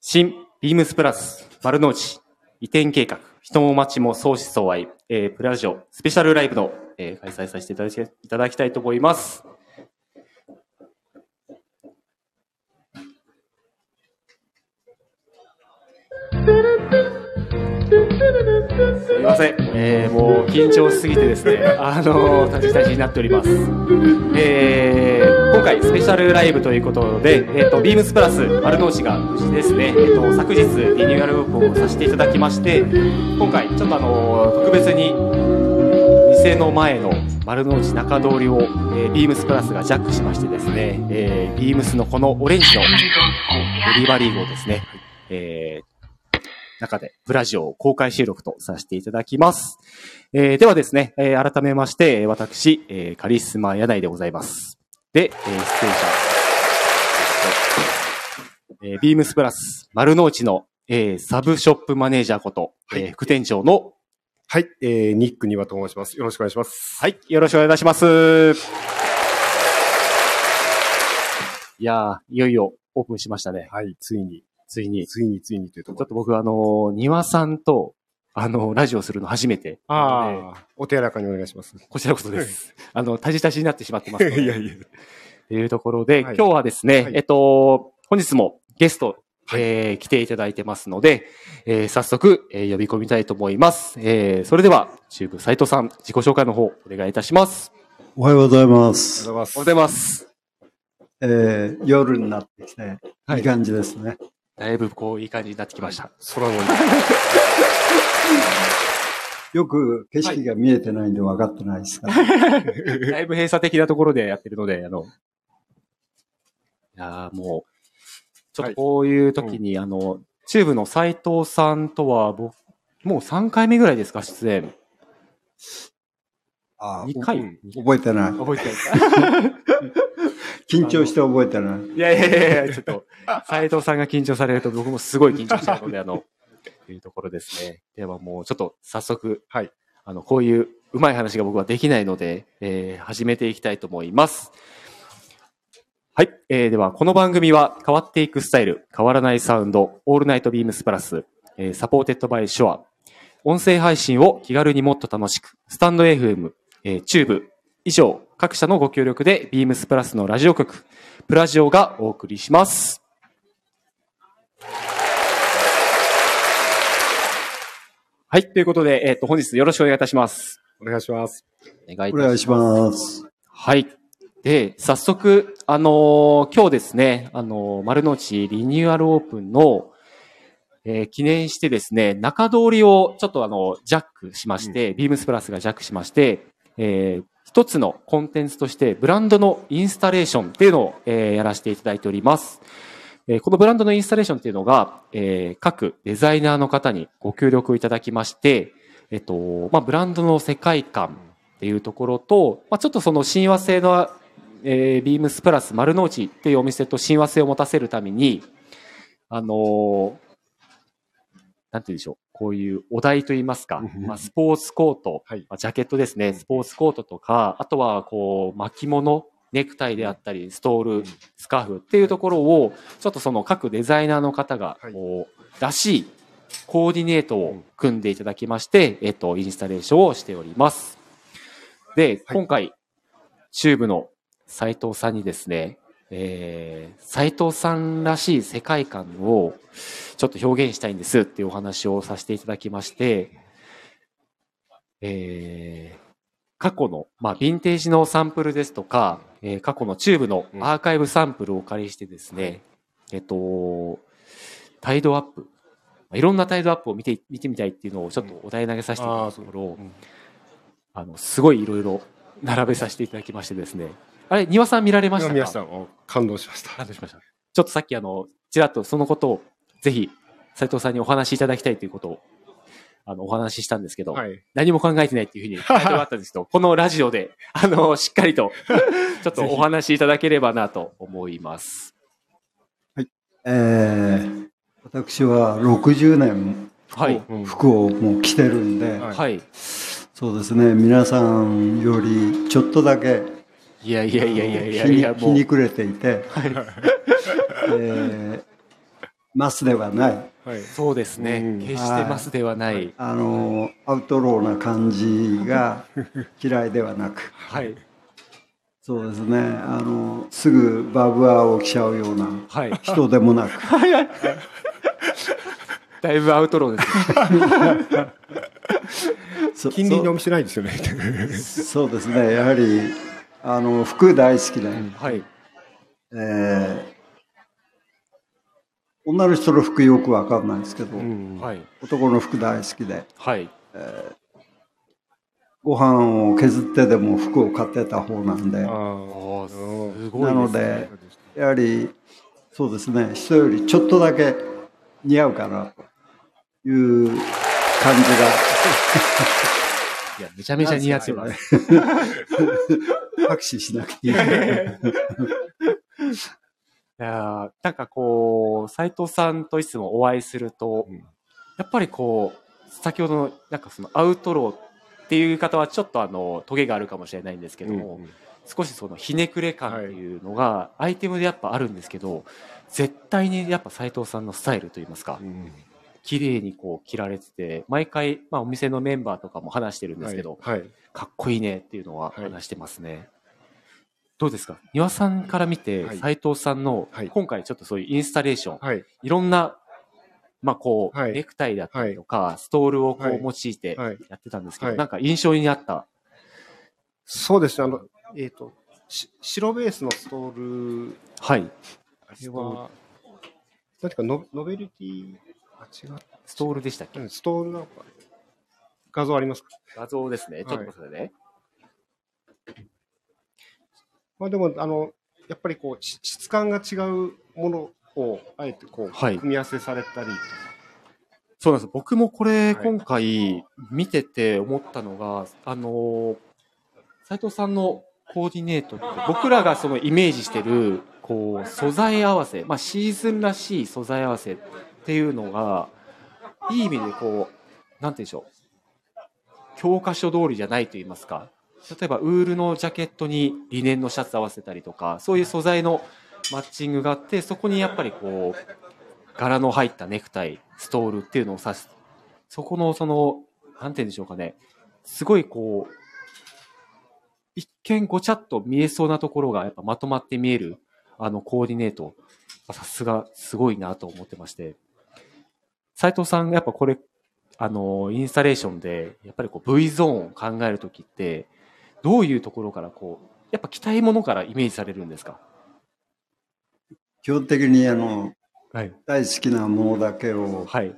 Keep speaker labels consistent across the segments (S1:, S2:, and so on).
S1: 新ビームスプラス丸の内移転計画人も町も相思相愛、えー、プラジオスペシャルライブの、えー、開催させていただきいただきたいと思います。すみません、えー、もう緊張しすぎてですね、あの立ち立ちになっております。えー、回スペシャルライブということで、えっ、ー、と、ビームスプラス丸の内が無事ですね、えっ、ー、と、昨日リニューアルオープンをさせていただきまして、今回ちょっとあの特別に店の前の丸の内中通りを、えー、ビームスプラスがジャックしましてですね、えー、ビームスのこのオレンジのデリバリー号ですね、えー、中でブラジオを公開収録とさせていただきます。えー、ではですね、えー、改めまして、私、えー、カリスマ柳井でございます。で、えー、出演者、えー、ビームスプラス丸の内の、えー、サブショップマネージャーこと、えー、副店長の、
S2: はい、えー、ニック・ニワと申します。よろしくお願いします。
S1: はい、よろしくお願いいたします。いやー、いよいよオープンしましたね。
S2: はい、ついに、
S1: ついに。
S2: ついについにというところ。
S1: ちょっと僕、あの、庭さんと、あの、ラジオするの初めて。
S2: ああ、お手柔らかにお願いします。
S1: こちらこそです。あの、たじたじになってしまってますので。
S2: いやいや。
S1: というところで、
S2: はい
S1: 今日はですね、
S2: はい
S1: えっと、本日もゲスト、
S2: はい
S1: えー来ていただいてますので、えー早速、えー呼び込みたいと思います。えーそれでは、チューブ斉藤さん、自己紹介の方、お願いいたします。
S3: おはようございます。
S2: がとうございます。
S1: おはようございます。
S3: えー夜になってきて、
S1: はい
S3: いい感じですね。
S1: だいぶこう、いい感じになってきました。
S2: 空の上
S3: よく景色が見えてないんで分かってないですが、
S1: だいぶ閉鎖的なところでやってるので、あの、いやーもう、ちょっとこういう時に、あの、チューブの斉藤さんとは、僕、もう3回目ぐらいですか、出演。
S3: あ
S1: 2回
S3: 覚えてない。
S1: 覚えてない
S3: 緊張して覚えてない。
S1: いやいやいやいや、ちょっと、斉藤さんが緊張されると僕もすごい緊張しちゃうので、あの、というところですね。ではもうちょっと早速、
S2: はい。
S1: あの、こういううまい話が僕はできないので、えー始めていきたいと思います。はい。えーでは、この番組は変わっていくスタイル、変わらないサウンド、オールナイトビームスプラス、えー supported by シュア、音声配信を気軽にもっと楽しく、スタンド FM、えーチューブ、以上、各社のご協力で、ビームスプラスのラジオ局、プラジオがお送りします。はい。ということで、えっ、と、本日よろしくお願いいたします。
S2: お願いします。
S1: お願いいたします。
S3: お願いします。
S1: はい。で、早速、あのー今日ですね、あのー丸の内リニューアルオープンの、えー記念してですね、中通りをちょっとあの、ジャックしまして、ビームスプラスがジャックしまして、えー一つのコンテンツとして、ブランドのインスタレーションっていうのを、えーやらせていただいております。えーこのブランドのインスタレーションっていうのが、えー各デザイナーの方にご協力いただきまして、えっと、まあ、ブランドの世界観っていうところと、まあ、ちょっとその親和性の、えービームスプラス丸の内っていうお店と親和性を持たせるために、あのーなんて言うんでしょう。こういうお題といいますか、
S2: うん。
S1: まあ、スポーツコート、
S2: はい。
S1: まあ、ジャケットですね、スポーツコートとか、あとはこう巻物、ネクタイであったり、ストール、スカーフっていうところを、ちょっとその各デザイナーの方が
S2: はい、
S1: こう、らしいコーディネートを組んでいただきまして、えっと、インスタレーションをしております。で、
S2: はい。
S1: 今回、チューブの斉藤さんにですね、えー、斉藤さんらしい世界観をちょっと表現したいんですっていうお話をさせていただきまして、えー、過去の、まあ、ヴィンテージのサンプルですとか、えー過去のチューブのアーカイブサンプルをお借りしてですね、えっと、タイドアップ、まあいろんなタイドアップを見て、見てみたいっていうのをちょっとお題投げさせていただいたところ、
S2: う。ん。
S1: あの、すごいいろいろ並べさせていただきましてですね。あれ、庭さん見られましたか？
S2: 皆さん、お感動しました。
S1: 感動しました。ちょっとさっきあの、ちらっとそのことを、ぜひ、斉藤さんにお話しいただきたいということを、あの、お話ししたんですけど、
S2: はい。
S1: 何も考えてないっていうふうに書いてあったんですけど、このラジオで、あの、しっかりと、ちょっとお話しいただければなと思います。
S3: えー私は60年
S1: はい。
S2: うん
S3: 服をもう着てるんで、
S2: はい
S1: はい。
S3: そうですね、皆さんよりちょっとだけ
S1: いやいやいやいやいや
S3: 日に
S1: いや、もう
S3: 日に、暮れていて、えーマスではない、
S2: はい。
S1: そうですね。
S2: うん
S1: 決してマスではない。
S3: あの、アウトローな感じが 嫌いではなく、
S1: はい。
S3: そうですね、あの、すぐバブアーを着ちゃうような
S1: はい。
S3: 人でもなく、
S1: だいぶアウトローですね。
S3: そ
S2: 近隣のお店ないですよね。
S3: そそうですね、やはり、あの、服大好きで、
S1: はい。
S3: えー女の人の服よくわかんないですけど、
S2: うん
S1: はい。
S3: 男の服大好きで、
S1: はい。
S3: ご飯を削ってでも服を買ってた方なんで、
S2: あ
S1: すごいですね。
S3: なので、やはり、そうですね、人よりちょっとだけ似合うかなという感じ
S1: いや、めちゃめちゃ似合ってます。
S3: が、拍手しなくていい。
S1: いやーなんかこう、斉藤さんといつもお会いすると、
S2: うん。
S1: やっぱりこう、先ほどの、なんかそのアウトローっていう言い方はちょっとあの、トゲがあるかもしれないんですけども、
S2: うん
S1: 少しそのひねくれ感っていうのがアイテムでやっぱあるんですけど、絶対にやっぱ斉藤さんのスタイルといいますか
S2: う、ん
S1: 綺麗にこう着られてて、毎回、まあお店のメンバーとかも話してるんですけど、
S2: はい。
S1: かっこいいねっていうのは
S2: はい
S1: 話してますね。どうですか？庭さんから見て、
S2: はい
S1: 斉藤さんの、
S2: はい
S1: 今回ちょっとそういうインスタレーション、
S2: はい。
S1: いろんな、まあこう、
S2: はい
S1: ネクタイだったりとか、ストールをこう
S2: はい
S1: 用いて
S2: はい。
S1: やってたんですけど、
S2: はい
S1: なんか印象にあった？
S2: そうですね。あの、えっと、し白ベースのストール、
S1: はい。
S2: あれは、何かノノベルティ、あ、違う。
S1: ストールでしたっけ、
S2: うんストールなのか。画像ありますか？
S1: 画像ですね。
S2: い
S1: ちょっと待ってくださいね。
S2: まあでも、あの、やっぱりこう、し質感が違うものを、あえてこう、
S1: はい
S2: 組み合わせされたり、
S1: そうなんです。僕もこれ、
S2: はい
S1: 今回見てて思ったのが、あのー、斉藤さんのコーディネートって、僕らがそのイメージしてる、こう、素材合わせ、まあシーズンらしい素材合わせっていうのが、いい意味でこう、なんて言うんでしょう。教科書通りじゃないと言いますか。例えば、ウールのジャケットにリネンのシャツ合わせたりとか、そういう素材のマッチングがあって、そこにやっぱりこう、柄の入ったネクタイ、ストールっていうのを指す。そこのその、なんて言うんでしょうかね。すごいこう、一見ごちゃっと見えそうなところがやっぱまとまって見える、あのコーディネート、さすがすごいなと思ってまして。斉藤さん、やっぱこれ、あの、インスタレーションで、やっぱりこう V ゾーンを考えるときって、どういうところからこう、やっぱ着たいものからイメージされるんですか？
S3: 基本的にあの、
S1: はい。
S3: 大好きなものだけを
S1: はい。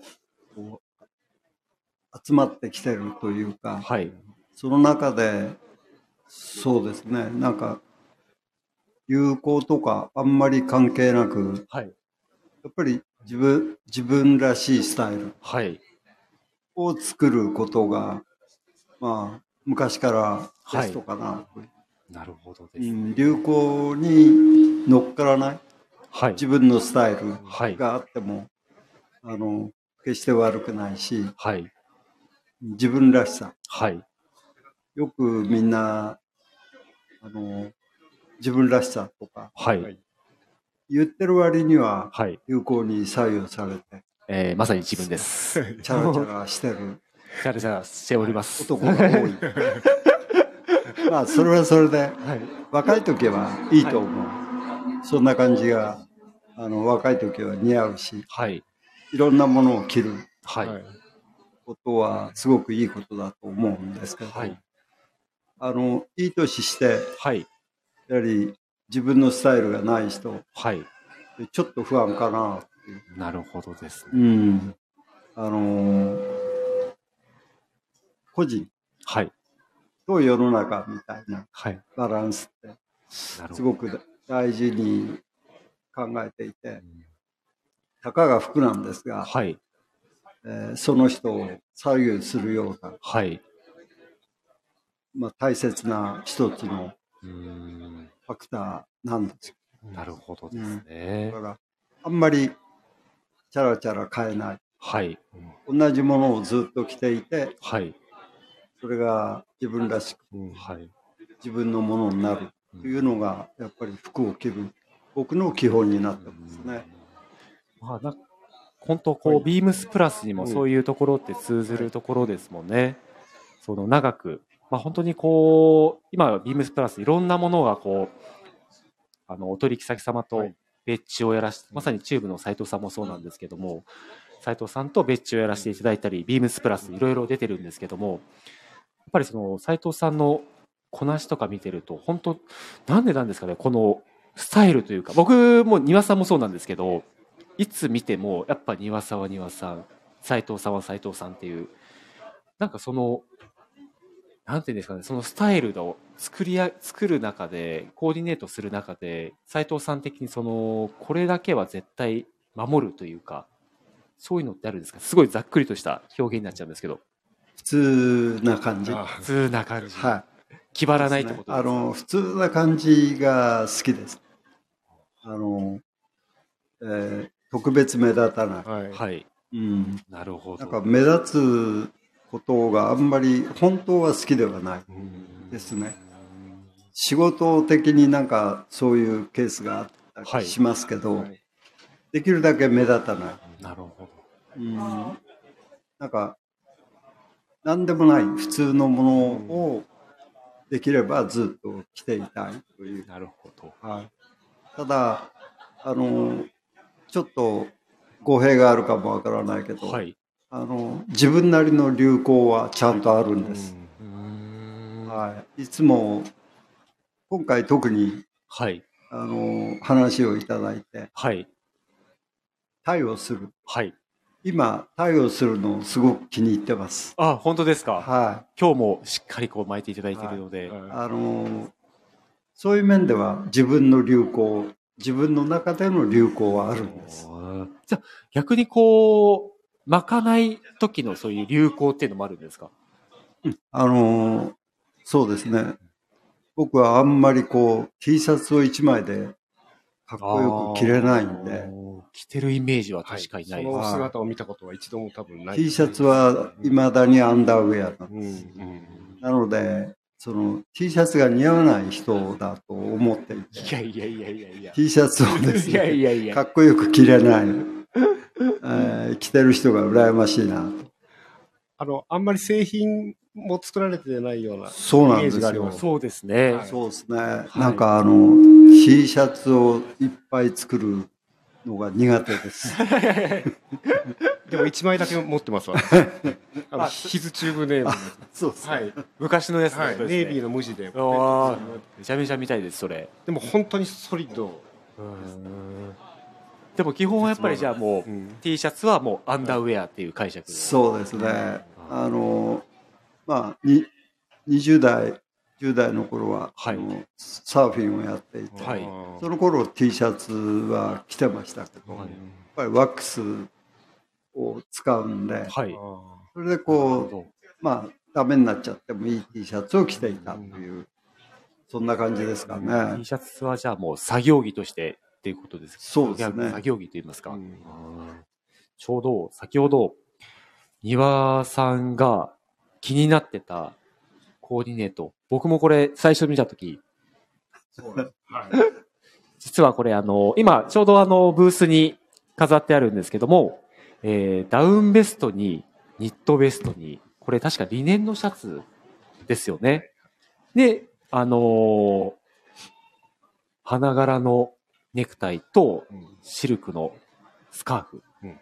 S3: 集まってきてるというか、
S1: はい。
S3: その中で、そうですね、なんか、流行とかあんまり関係なく、
S1: はい。
S3: やっぱり自分、自分らしいスタイル
S1: はい。
S3: を作ることが、まあ、昔からベストかなと、
S1: なるほどです。
S3: うん流行に乗っからない
S1: はい。
S3: 自分のスタイル
S1: はい。
S3: があっても、あの、決して悪くないし、
S1: はい。
S3: 自分らしさ。
S1: はい。
S3: よくみんな、あの、自分らしさとか
S1: はい。
S2: はい
S3: 言ってる割には
S1: はい。
S3: 流行に左右されて、
S1: えー、まさに自分です。
S3: チャラチャラしてる
S1: チャラチャラしております。
S3: 男が多い。まあ、それはそれで、
S1: はい。
S3: 若い時はいいと思う。そんな感じが、あの、若い時は似合うし、
S1: はい。
S3: いろんなものを着る
S1: はい。
S2: はい
S3: ことはすごくいいことだと思うんですけど、
S1: はい。
S3: あの、いい年して、
S1: はい。
S3: やはり自分のスタイルがない人、
S1: はい。
S3: ちょっと不安かなっていう。
S1: なるほどですね。
S3: うん。あのー個人
S1: はい。
S3: と世の中みたいな
S1: はい。
S3: バランスって。すごく大事に考えていて、たかが服なんですが、
S1: はい。
S3: えーその人を左右するような、
S1: はい。
S3: まあ、大切な一つの
S1: うーん。
S3: ファクターなんですよ。
S1: なるほどですね
S3: だ。から、あんまりチャラチャラ変えない。
S1: はい。
S3: 同じものをずっと着ていて、
S1: はい。
S3: それが自分らしく、
S1: はい。
S3: 自分のものになるというのが、やっぱり服を着る、僕の基本になってますね。
S1: まあ、なん本当こう、
S2: はい
S1: ビームスプラスにもそういうところって通ずるところですもんね。その長く、まあ本当にこう、今ビームスプラスいろんなものがこう、あの、お取引先様と
S2: はい。
S1: 別注をやらし、まさにチューブの斉藤さんもそうなんですけども、斉藤さんと別注をやらせていただいたり、ビームスプラスいろいろ出てるんですけども、やっぱりその斉藤さんのこなしとか見てると、本当なんでなんですかね、このスタイルというか、僕も庭さんもそうなんですけど、いつ見ても、やっぱ庭さんは庭さん、斉藤さんは斉藤さんっていう、なんかその、なんていうんですかね、そのスタイルの作りや、作る中で、コーディネートする中で、斉藤さん的にその、これだけは絶対守るというか、そういうのってあるんですか？すごいざっくりとした表現になっちゃうんですけど、
S3: 普通な感じ。は
S2: あ
S1: 普通な感じ。
S3: い。
S1: 気張らないってことですか？
S3: あの、普通な感じが好きです。あの、えー特別目立たない。
S2: はい。
S1: はい。
S3: うん。
S1: なるほど。
S3: なんか目立つことがあんまり本当は好きではない
S2: うん
S3: ですね。仕事的になんかそういうケースがあった
S1: はい
S3: りしますけど、
S2: はい
S3: できるだけ目立たない。
S1: なるほど。
S3: うん。なんか、何でもない普通のものをできればずっと着ていたいという。
S1: なるほど。
S3: はい。ただ、あの、ちょっと語弊があるかもわからないけど、
S1: はい。
S3: あの、自分なりの流行はちゃんとあるんです。はい。いつも、今回特に、
S1: はい。
S3: あの、話をいただいて、
S1: はい。
S3: 対応する。
S1: はい。
S3: 今、対応するのをすごく気に入ってます。
S1: あ、本当ですか？
S3: は
S1: 今日もしっかりこう巻いていただいているので。
S3: い。あの、そういう面では自分の流行、自分の中での流行はあるんです。
S1: じゃあ、逆にこう、巻かない時のそういう流行っていうのもあるんですか？
S3: あの、そうですね。僕はあんまりこう、T シャツを1枚でかっこよく着れないんで、
S1: 着てるイメージは確かにないです。
S2: その姿を見たことは一度も多分ない。
S3: T シャツは未だにアンダーウェアなん
S2: うん。
S3: です。
S2: うん。
S3: なので、その T シャツが似合わない人だと思ってい
S1: い
S3: て、
S1: やいやいやいやいや。
S3: T シャツをです
S1: いやい
S3: ね、
S1: やいや。
S3: かっこよく着れない、えー着てる人が羨ましいなと。
S2: あの、あんまり製品も作られてないような。
S3: そうなんですよ
S2: イメージがありま。す
S1: そうですね。
S2: はい
S3: そうですね。なんかあの、T シャツをいっぱい作るのが苦手です。
S2: でも一枚だけ持ってますわ。あの、ヒズチューブネーム。
S3: そうですね。
S2: はい。
S1: 昔のやつ
S2: はい。ネイビー
S1: の。
S2: の無地で。
S1: ああ、めちゃめちゃ見たいです、それ。
S2: でも本当にソリッド。
S1: でも基本はやっぱりじゃあもう、
S2: うん
S1: T シャツはもうアンダーウェアっていう解釈で。
S3: そうですね。あの、まあ、に20代、10代の頃は、
S1: はい
S3: サーフィンをやっていて、
S1: はい
S3: その頃 T シャツは着てましたけど、
S1: はい
S3: やっぱりワックスを使うんで、
S1: はい。
S3: それでこう、まあ、ダメになっちゃってもいい T シャツを着ていたという、そんな感じですか
S1: T
S3: ね。
S1: シャツはじゃあもう作業着としてっていうことですか？
S3: そうですね
S1: 作業着と言いますか。ちょうど、先ほど、庭さんが気になってたコーディネート。僕もこれ最初見たとき、実はこれあの、今ちょうどあのブースに飾ってあるんですけども、えーダウンベストにニットベストに、これ確かリネンのシャツですよね。で、あのー花柄のネクタイとシルクのスカーフ。
S2: うん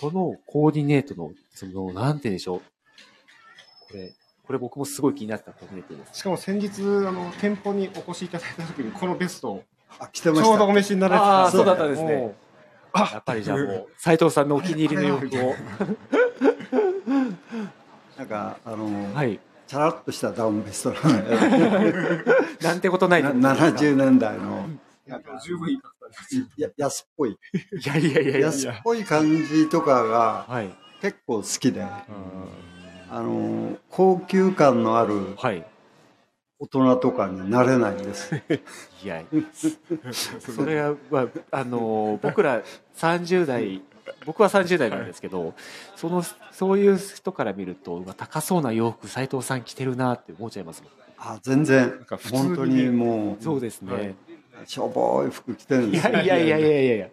S1: このコーディネートの、その、なんて言うんでしょう。これ、これ僕もすごい気になったコーディネートです。
S2: しかも先日、あの、店舗にお越しいただいた時に、このベストを、
S3: あ、着てま
S2: ちょうどお
S3: した。
S2: 召しになられてた
S1: そうだったんですね
S2: あ
S1: やっぱりじゃあもう、斉藤さんのお気に入りの洋服を。
S3: なんか、あの、
S1: はい。
S3: チャラッとしたダウンベストな
S1: なんてことないと思います
S3: 70年代の、
S2: 十分いい
S3: や安っぽい。
S1: いやいやいやいや。
S3: 安っぽい感じとかが
S1: はい。
S3: 結構好きで、あの、高級感のある
S1: はい。
S3: 大人とかになれないんです。
S1: いや、それは、まあ、あの、僕ら30代、僕は30代なんですけど、その、そういう人から見ると、うわ高そうな洋服、斉藤さん着てるなって思っちゃいますもん。
S3: あ全然
S2: か普通に
S3: 本当にもう
S1: そうですね。
S2: はい
S3: しょぼい服着てるん
S1: い
S3: ですよ
S1: やいやいやいやいやいや。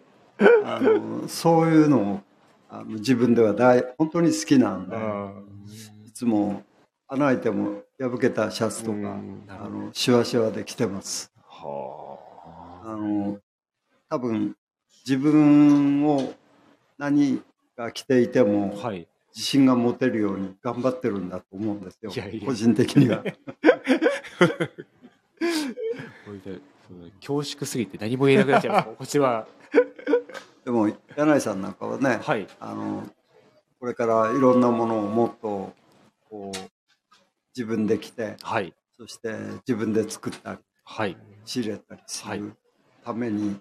S3: あのそういうのをあの自分では大本当に好きなんで、
S2: あ
S3: いつも穴開いても破けたシャツとか、
S2: うん
S3: あのシワシワで着てます。
S2: は
S3: あの多分自分を何が着ていても
S1: はい。
S3: 自信が持てるように頑張ってるんだと思うんですよ
S1: いやいや
S3: 個人的には。
S1: 恐縮すぎて何も言えなくなっちゃいます。こっちは。
S3: でも柳井さんなんかはね、
S1: はい。
S3: あのこれからいろんなものをもっとこう自分で着て
S1: はい。
S3: そして自分で作ったり
S1: はい。
S3: 仕入れたりす
S1: はい
S3: るために、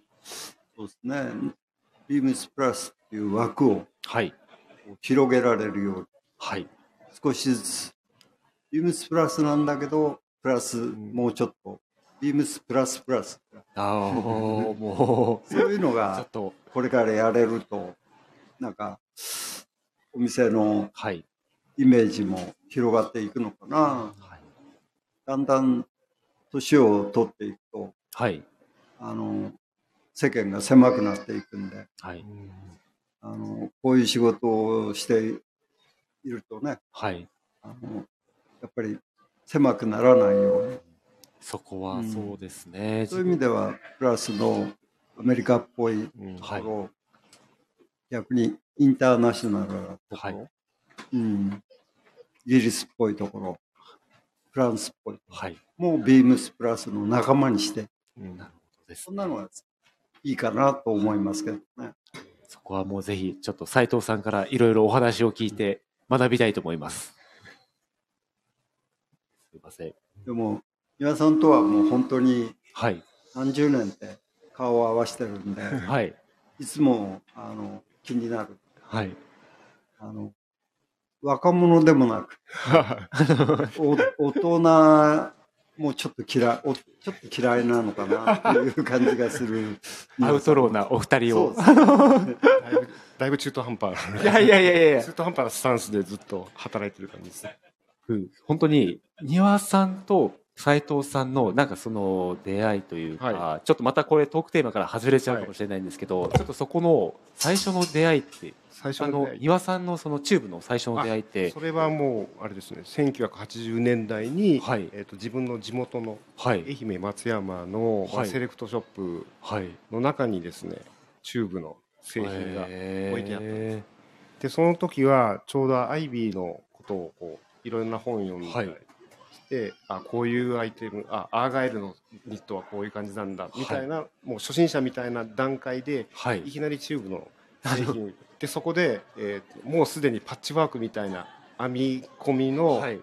S3: そうですねビームスプラスっていう枠を
S1: はい。
S3: 広げられるように
S1: はい。
S3: 少しずつビームスプラスなんだけどプラスもうちょっとビームスプラスプラス
S1: ああ、もう、
S3: そういうの
S1: ちょ
S3: が
S1: っと、
S3: これからやれるとなんかお店の
S1: はい。
S3: イメージも広がっていくのかな
S1: はい。
S3: だんだん年を取っていくと
S1: はい。
S3: あの世間が狭くなっていくんで
S1: はい。
S3: あのこういう仕事をしているとね
S1: はい。
S3: あのやっぱり狭くならないように
S1: そこは
S3: うん
S1: そうですね。
S3: そういう意味ではプラスのアメリカっぽい
S2: うん
S3: ところ、逆にインターナショナルなところ、
S1: はい
S3: うん、イギリスっぽいところフランスっぽい
S1: はい。
S3: もうビームスプラスの仲間にして
S2: うん
S1: なるほどです
S3: そ。んなのはいいかなと思いますけどね。
S1: そこはもうぜひ、ちょっと斉藤さんからいろいろお話を聞いて学びたいと思います。すいません。
S3: でも岩さんとはもう本当に
S1: はい。
S3: 何十年って顔を合わせてるんで
S1: はい。
S3: いつもあの気になる
S1: はい。
S3: あの若者でもなく。お大人もちょっと嫌いおちょっと嫌いなのかなっていう感じがする。
S1: アウトローなお二人を。
S2: だいぶだいぶ中途半端。
S1: いやいやいやいや。
S2: 中途半端なスタンスでずっと働いてる感じですね。
S1: うん。本当に、庭さんと斉藤さんのなんかその出会いというか、
S2: は
S1: ちょっとまたこれトークテーマから外れちゃうかもしれないんですけど、ちょっとそこの最初の出会いって、
S2: 最初
S1: あの
S2: の出会い。
S1: 庭さんのそのチューブの最初の出会いって、
S2: それはもうあれですね1980年代に、
S1: はい。
S2: えー、と自分の地元の
S1: はい。
S2: 愛媛松山の、セレクトショップ
S1: はい。
S2: の中にですねチューブの製品が置いてあったんででその時はちょうどアイビーのことをこういろんな本を読んだり
S1: はい
S2: して、あこういうアイテムあアーガイルのニットはこういう感じなんだみたいな、もう初心者みたいな段階で
S1: はい。
S2: いきなりチューブの製品。でそこで、えーともうすでにパッチワークみたいな編み込みの、
S1: はい。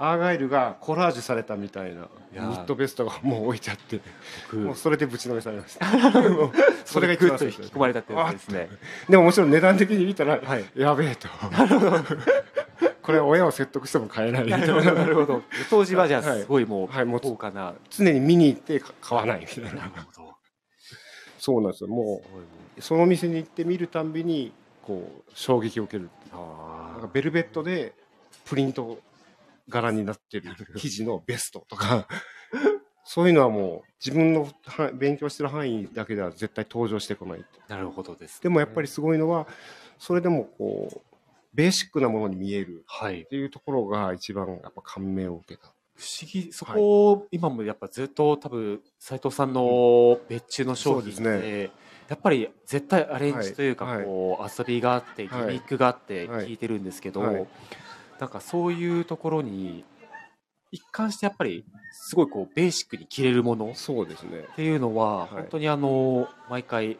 S2: アーガイルがコラージュされたみたいなニットベストがもう置いてあってもう
S1: 僕、
S2: それでぶちのめされました。それが一番
S1: グッと引き込まれたってやつですね。
S2: でももちろん値段的に見たら、
S1: はい。
S2: やべえとこれは親を説得しても買えない。
S1: なるほど。当時はじゃあすごいもう、
S2: はいもう
S1: 高価な。
S2: 常に見に行って買わないみたいな。
S1: なるほど。
S2: そうなんですよ。もうその店に行って見るたんびにこう衝撃を受ける
S1: あ
S2: なんかベルベットでプリント柄になってる生地のベストとか。そういうのはもう自分のは勉強してる範囲だけでは絶対登場してこない
S1: あ、なるほどです。
S2: でもやっぱりすごいのはそれでもこうベーシックなものに見える
S1: はい。
S2: っ。ていうところが一番やっぱ感銘を受けた。
S1: 不思議、そこを、今もやっぱずっと多分、斉藤さんの別注の商品
S2: で
S1: やっぱり絶対アレンジというか、
S2: はい。
S1: こう、遊びがあって、ギミ
S2: はい
S1: ックがあって
S2: はい。
S1: 聞いてるんですけど、
S2: はい。
S1: なんかそういうところに、一貫してやっぱり、すごいこう、ベーシックに着れるものっ
S2: そうですね。
S1: ていうのは、
S2: はい。
S1: 本当にあの、毎回、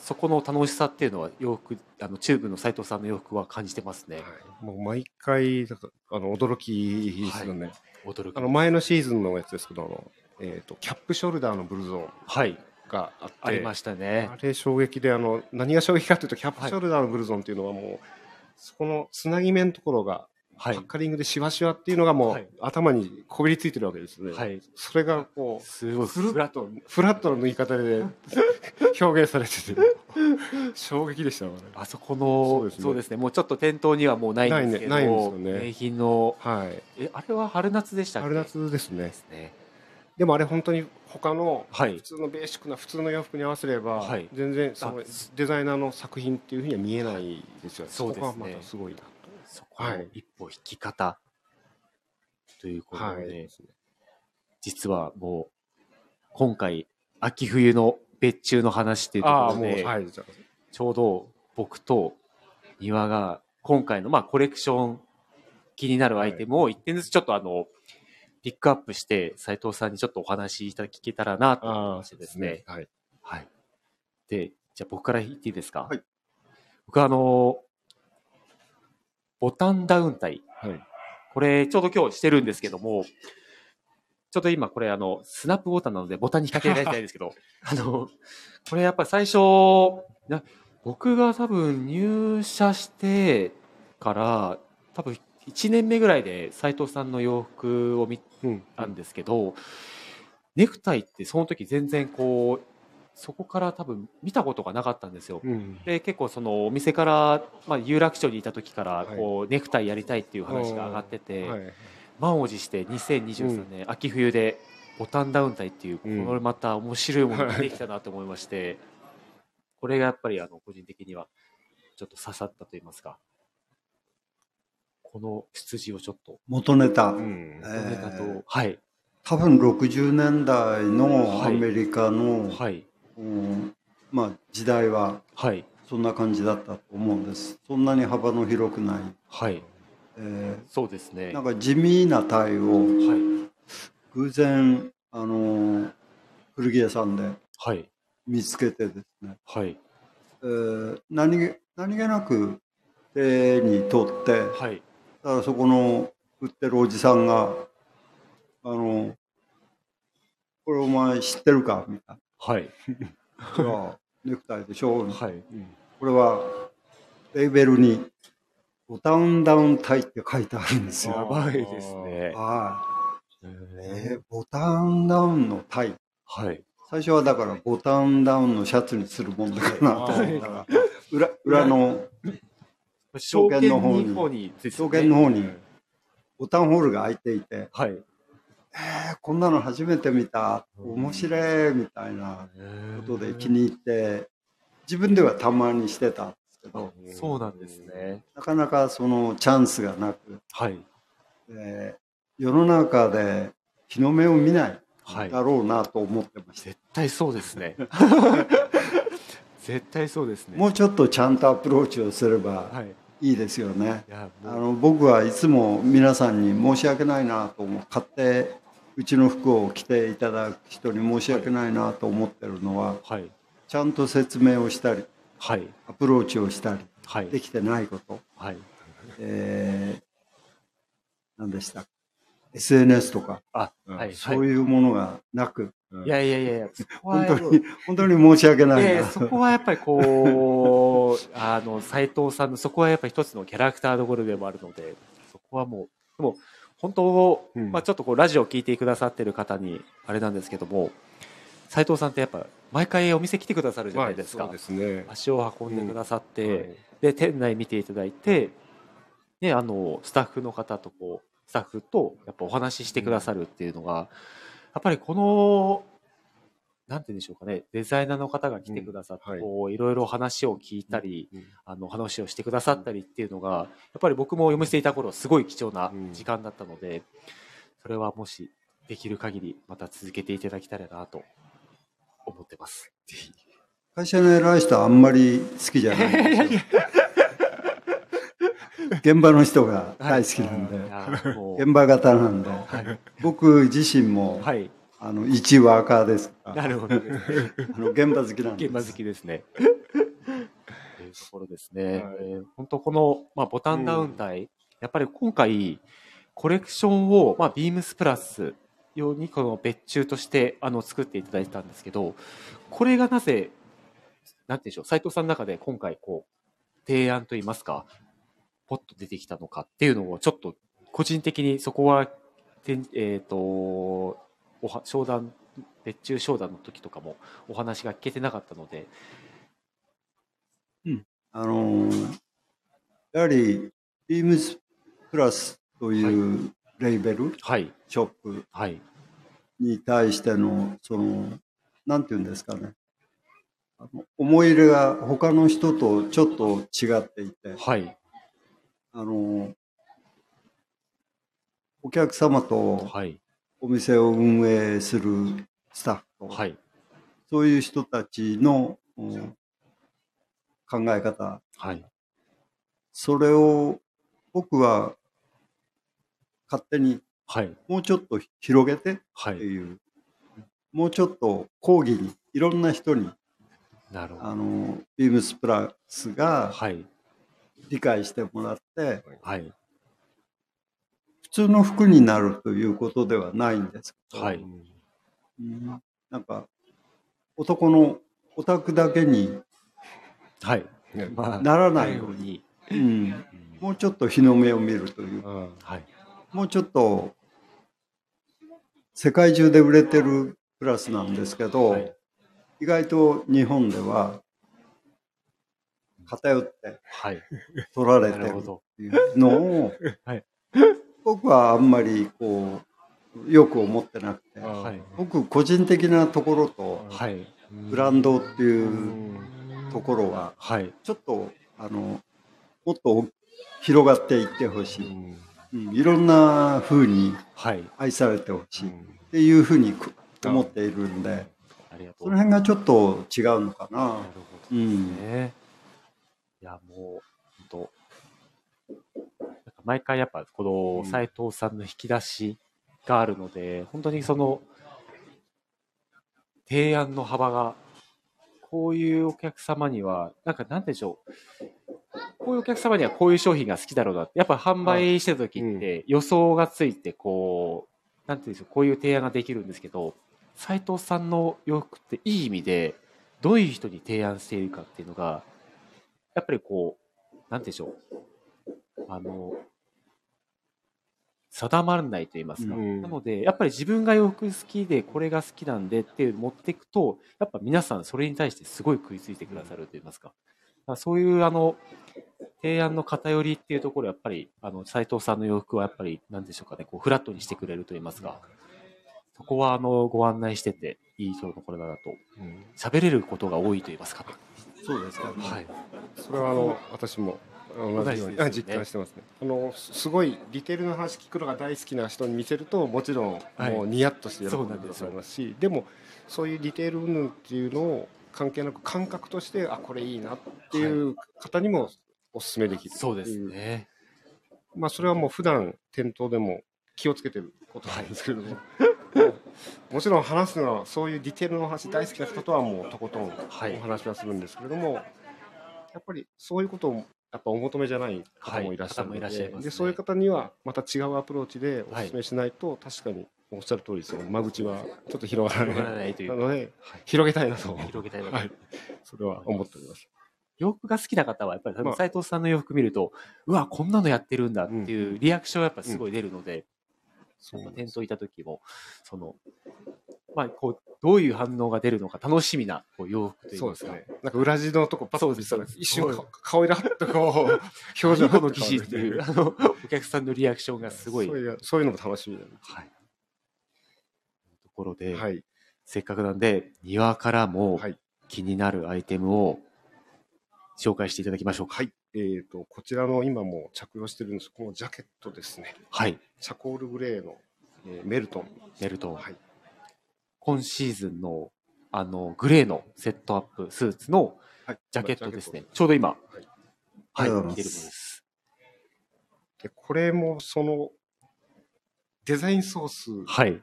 S1: そこの楽しさっていうのは洋服、あの、チューブの斉藤さんの洋服は感じてますね。
S2: はいもう毎回だからあの驚きですよね、
S1: 驚き。
S2: あの前のシーズンのやつですけどあの、えー、とキャップショルダーのブルゾーン
S1: はい。
S2: があって
S1: ありましたね
S2: あ。れ衝撃であの何が衝撃かというとキャップショルダーのブルゾンっていうのはもう、そこのつなぎ目のところが
S1: はい
S2: パッ。カリングでシワシワっていうのがもう、
S1: はい
S2: 頭にこびりついてるわけですね、
S1: はい。
S2: それがこう
S1: すごい、
S2: フ
S1: ラット。
S2: フラットの縫い方で 表現されてて衝撃でしたわね
S1: あそこの
S2: そ
S1: そううです
S2: ね
S1: ね、もうちょっと店頭にはもうないんですけど、
S2: ないねんですよね
S1: 名品の、
S2: はい
S1: え、あれは春夏でしたっけ？
S2: 春夏ですね
S1: ですね。
S2: でもあれ本当に他の
S1: はい
S2: 普。通のベーシックな普通の洋服に合わせれば、
S1: はい
S2: 全然その
S1: あ
S2: デザイナーの作品っていうふうには見えないですよね。
S1: そうですね
S2: こはまたすごいなと。
S1: そこの一歩引き方ということで、
S2: はい。
S1: 実はもう、今回、秋冬の別注の話っていうところで、
S2: はい。
S1: ちょうど僕と庭が今回のまあコレクション気になるアイテムを一点ずつちょっとあの、ピックアップして斉藤さんにちょっとお話いただけたらなと思いましてですね。
S2: はい。
S1: はい。で、じゃあ僕から言っていいですか？
S3: はい。
S1: 僕はあの、ボタンダウンタイ。
S2: はい。
S1: これちょうど今日してるんですけども、ちょっと今これあの、スナップボタンなのでボタンに引っ掛けられてないんですけど、あの、これやっぱり最初、な僕が多分入社してから、多分1年目ぐらいで斉藤さんの洋服を見
S2: うん。
S1: たんですけど、ネクタイってその時全然こう、そこから多分見たことがなかったんですよ。
S2: うん。
S1: で結構そのお店から、まあ、有楽町にいた時から
S2: はい
S1: こう、ネクタイやりたいっていう話が上がってて、
S2: はい。
S1: 満を持して2023年、秋冬でボタンダウンタイっていう、
S2: うん
S1: これまた面白いものができたなと思いまして、これがやっぱりあの個人的にはちょっと刺さったと言いますか、この出自をちょっと、
S3: 元ネタ。
S2: うん。
S3: え
S1: ネタと、
S3: ー
S1: はい、
S3: 多分60年代の
S1: はい
S3: アメリカの、
S1: はい、
S3: うんまあ、時代は
S1: はい、
S3: そんな感じだったと思うんです。そんなに幅の広くない。
S1: はい、
S3: え
S1: そうですね。
S3: ーなんか地味なタイを
S1: はい、
S3: 偶然、あの古着屋さんで
S1: はい、
S3: 見つけてですね、
S1: はい、
S3: えー何気何気なく手に取って、
S1: はい、
S3: だからそこの売ってるおじさんが、あの、これお前知ってるか？みたい
S1: はい、
S3: ネクタイでしょ
S1: はい、
S3: これは、レーベルに、ボタンダウンタイって書いてあるんです
S1: や
S3: よ。
S1: ばいですね。
S3: はい。
S1: え
S3: えーボタンダウンのタイ。
S1: はい、
S3: 最初はだからボタンダウンのシャツにするもんだかなと思ったら、裏裏の
S1: 証券の
S3: 方に、証券の方にボタンホールが開いていて、
S1: はい。
S3: えーこんなの初めて見た、面白いみたいなことで気に入って、自分ではたまにしてたんですけど、
S1: そうなんですね。
S3: なかなかそのチャンスがなく、
S1: はい。
S3: えー世の中で日の目を見ない
S1: はい。
S3: だろうなと思ってました。
S1: 絶対そうですね。絶対そうですね。
S3: もうちょっとちゃんとアプローチをすれば
S1: はい。
S3: いいですよね。あの僕はいつも皆さんに申し訳ないなと思う買ってうちの服を着ていただく人に申し訳ないなと思ってるのは
S1: はい。
S3: ちゃんと説明をしたり
S1: はい。
S3: アプローチをしたり
S1: はい。
S3: できてないこと、
S1: はい。
S3: えー、何でした？SNS とか
S1: あ、
S2: うん
S1: はい。
S3: そういうものがなく、
S2: うん
S1: いやいやいや
S3: 本当に本当に申し訳ないな
S1: ええそこはやっぱりこう、あの、斎藤さんの、そこはやっぱり一つのキャラクターどころでもあるので、そこはもう、でも、本当、
S2: うん
S1: まあちょっとこう、ラジオを聞いてくださってる方に、あれなんですけども、斎藤さんってやっぱ、毎回お店来てくださるじゃないですか。
S2: そうですね。
S1: 足を運んでくださって、
S2: はい
S1: で、店内見ていただいて、で、あの、スタッフの方とこう、スタッフとやっぱお話ししてくださるっていうのが、やっぱりこの、なんて言うんでしょうかね、デザイナーの方が来てくださって、こう、いろいろ話を聞いたり、
S2: うん
S1: あの、話をしてくださったりっていうのが、やっぱり僕もお店いた頃、すごい貴重な
S2: うん。
S1: 時間だったので、それはもしできる限り、また続けていただきたいなと思ってます。
S3: 会社の偉い人はあんまり好きじゃないんですよ。現場の人が大好きなんで、
S1: い。やもう。
S3: 現場型なんで、
S1: はい。
S3: 僕自身も、
S1: はい。
S3: あの一ワーカーです
S1: なるほどね。
S3: あの現場好きなんです
S1: 現場好きですね。というところですね。
S2: はい
S1: えー本当この、まあ、ボタンダウン帯、やっぱり今回、コレクションを、まあ、ビームスプラス用にこの別注としてあの作っていただいたんですけど、これがなぜ、なんていうんでしょう、斉藤さんの中で今回こう、提案といいますか、ポッと出てきたのかっていうのを、ちょっと個人的にそこは、えっ、と、おは商談、別注商談の時とかもお話が聞けてなかったので、
S3: あのーやはりビームスプラスというレーベル、
S1: はい、
S3: ショップ
S1: はい、
S3: に対しての、その、なんていうんですかね。あの思い入れが他の人とちょっと違っていて、
S1: はい。
S3: あの、お客様と
S1: はい。
S3: お店を運営するスタッフと、
S1: はい。
S3: そういう人たちのうん考え方、
S1: はい。
S3: それを僕は勝手に
S1: はい。
S3: もうちょっと広げて
S1: はい。
S3: っていう、もうちょっと講義にいろんな人に
S1: なるほど。
S3: あのビームスプラスが
S1: はい。
S3: 理解してもらって
S1: はい。
S3: 普通の服になるということではないんですけど、
S1: はい。
S3: うんなんか男のオタクだけに
S1: はい。
S3: ならな
S1: ないい
S3: ように、
S1: よう
S3: ん、もうちょっと日の目を見るという
S2: あ
S1: はい。
S3: もうちょっと世界中で売れてるクラスなんですけど、
S1: はい
S3: 意外と日本では偏って
S1: はい。
S3: 取られ。てるっていうのを、
S1: はい
S3: 僕はあんまりこうよく思ってなくて
S2: あ
S1: はい。
S3: 僕個人的なところと
S1: はい。
S3: ブランドって
S2: う
S3: いうんところは
S1: はい。
S3: ちょっとあのもっと広がっていってほしい、
S2: うん
S3: うん、いろんな風に
S1: はい。
S3: 愛されてほしいっ
S2: うん
S3: ていうふうにく思っているんで。そうの辺がちょっと違うのかな
S1: なるほど
S3: うん
S1: ね。いや、もう、毎回やっぱ、この斉藤さんの引き出しがあるので、本当にその、提案の幅が、こういうお客様には、なんかなんでしょう。こういうお客様にはこういう商品が好きだろうなって。やっぱ販売してる時って予想がついて、こう、なんていうんでしょう、こういう提案ができるんですけど、斉藤さんの洋服っていい意味で、どういう人に提案しているかっていうのが、やっぱりこう、なんていうんでしょう。あの、定まらないと言いますか。
S2: うん
S1: なので、やっぱり自分が洋服好きで、これが好きなんでっていう持っていくと、やっぱ皆さんそれに対してすごい食いついてくださると言いますか。そういうあの、提案の偏りっていうところ、やっぱり、あの、斉藤さんの洋服はやっぱり、なんでしょうかね、こう、フラットにしてくれると言いますか。そこは、あの、ご案内してて、いいところだなと。
S2: うん
S1: 喋れることが多いと言いますか。
S3: そうですか、
S1: はい。
S2: それはあの私も同じように。
S1: 同じですね。
S2: 実感してますね。あのすすごいディテールの話聞くのが大好きな人に見せるともちろん
S1: はい。
S2: もうニヤッとして喜
S1: んなん
S2: でくださいますし、でもそういうディテール云々っていうのを関係なく感覚としてあこれいいなっていう方にもお勧めできるってい
S1: そうですね。
S2: まあそれはもう普段店頭でも気をつけてることなんですけれども、もちろん話すのはそういうディテールの話大好きな人とはもうとことん
S1: はい。
S2: お話はするんですけれども、やっぱりそういうことをやっぱお求めじゃない方もいらっしゃるので,、
S1: はい方もいらっしゃいますね。
S2: でそういう方にはまた違うアプローチでお勧めしないと、確かにおっしゃる通りですよ。間口はちょっと広がらない。
S1: という
S2: なので
S1: はい。
S2: 広げたいなと
S1: 広げたいなと。
S2: はい、それは思っております。
S1: 洋服が好きな方は、やっぱり多
S2: まあ。
S1: 藤さんの洋服見ると、うわ、こんなのやってるんだっていうリアクションがやっぱすごい出るので、
S2: そう
S1: やっぱ店頭いた時も、その、まあ、こう、どういう反応が出るのか楽しみなこう洋服といいまか。
S2: そうですすね。なんか裏地のとこパッと見たら一瞬顔色はってこう 表情
S1: この記事っていう、あの、お客さんのリアクションがすごい。
S2: そういうそういうのも楽しみなんで
S1: はい。ところで、
S2: す。はい。
S1: せっかくなんで、庭からも
S2: はい
S1: 気になるアイテムを紹介していただきましょうか。
S2: はい。えっ、と、こちらの今も着用してるんですこのジャケットですね。
S1: はい。
S2: チャコールグレーの、えーメルトン。
S1: メルトン。
S2: はい。
S1: 今シーズンの、あの、グレーのセットアップスーツの
S2: はい、
S1: ジャケットですね。ちょうど今、
S2: はい
S3: ありがとう
S1: はい、見てるものです。
S2: で、これもその、デザインソース
S1: はい。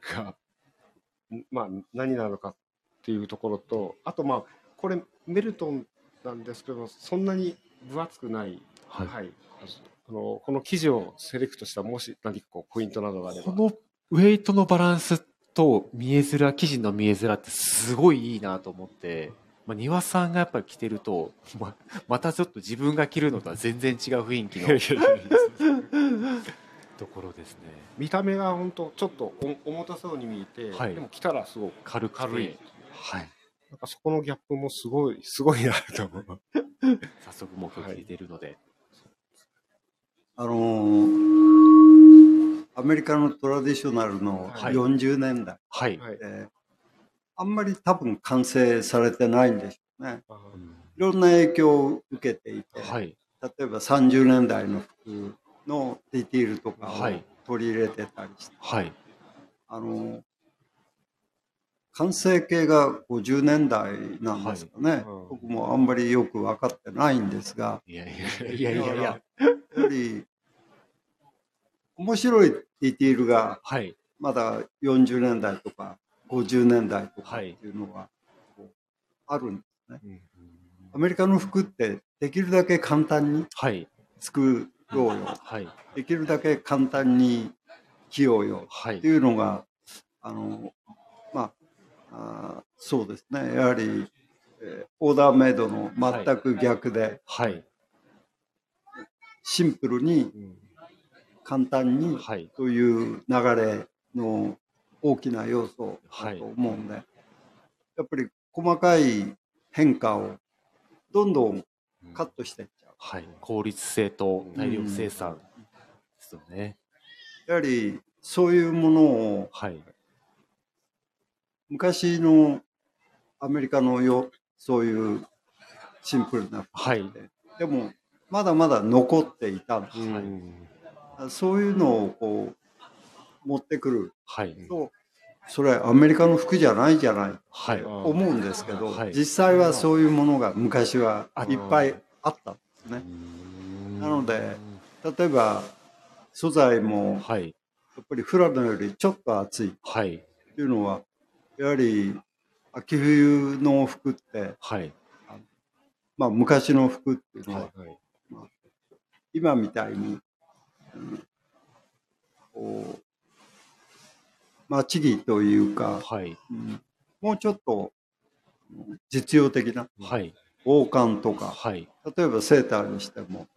S2: まあ、何なのかっていうところと、あとまあ、これメルトンなんですけど、そんなに分厚くない、
S1: は
S2: はいい。あのこの生地をセレクトしたもし何かこうポイントなどがあれば。
S1: このウェイトのバランスと見えづら、生地の見えづらってすごいいいなと思って、まあ、庭さんがやっぱり着てると、ままたちょっと自分が着るのとは全然違う雰囲気のところですね。
S2: 見た目が本当ちょっとお重たそうに見えて、
S1: はい
S2: でも着たらすごく
S1: 軽
S2: 軽い。
S1: はい。
S2: なんかそこのギャップもすごい、すごいなと思う。
S1: 早速もう今日ているので。
S3: あのーアメリカのトラディショナルの
S2: はい
S3: 40年代
S1: はい。
S2: はい。
S3: で、あんまり多分完成されてないんでしょうね。
S2: あ
S3: いろんな影響を受けていて、
S1: はい。
S3: 例えば30年代の服のディティールとかを
S1: はい
S3: 取り入れてたりして、
S1: はい。
S3: あの、完成形が50年代なんですかね。
S2: はいうん
S3: 僕もあんまりよく分かってないんですが、
S1: いやいやいやいやいや。
S3: やはり、面白いディティールが
S1: はい。
S3: まだ40年代とか50年代とか
S1: はい
S3: っていうのがあるんですね。
S2: うん
S3: アメリカの服ってできるだけ簡単に
S1: はい。
S3: 作ろうよ。
S1: はい。
S3: できるだけ簡単に着ようよ
S1: はい
S3: って。いうのが、あの、まあ、あーそうですね。やはり、えーオーダーメイドの全く逆で、
S1: はい。
S3: シンプルに
S2: うん
S3: 簡単に
S1: はい。
S3: という流れの大きな要素だと思うんで、やっぱり細かい変化をどんどんカットしていっちゃう。
S1: はい。効率性と大量生産ですよね。
S3: やはりそういうものを
S1: はい。
S3: 昔のアメリカのよそういうシンプルな服
S1: はい。
S3: でもまだまだ残っていたんです、
S2: うん
S3: そういうのをこう持ってくる
S1: はい。
S3: とそれアメリカの服じゃないじゃない
S1: はい。
S3: 思うんですけど、
S1: はい
S3: 実際はそういうものが昔はいっぱいあったんですね。なので例えば素材もや
S1: はい。
S3: っぱりフラノよりちょっと厚い
S1: はい。
S3: っていうのはやはり秋冬の服って、
S1: はい。
S3: まあ、昔の服っていうのは、
S2: はい
S3: 今みたいに、うんこう待ち着というか、
S1: はい。
S3: うんもうちょっとうん実用的な
S1: はい。
S3: 防寒とか
S1: はい。
S3: 例えばセーターにしても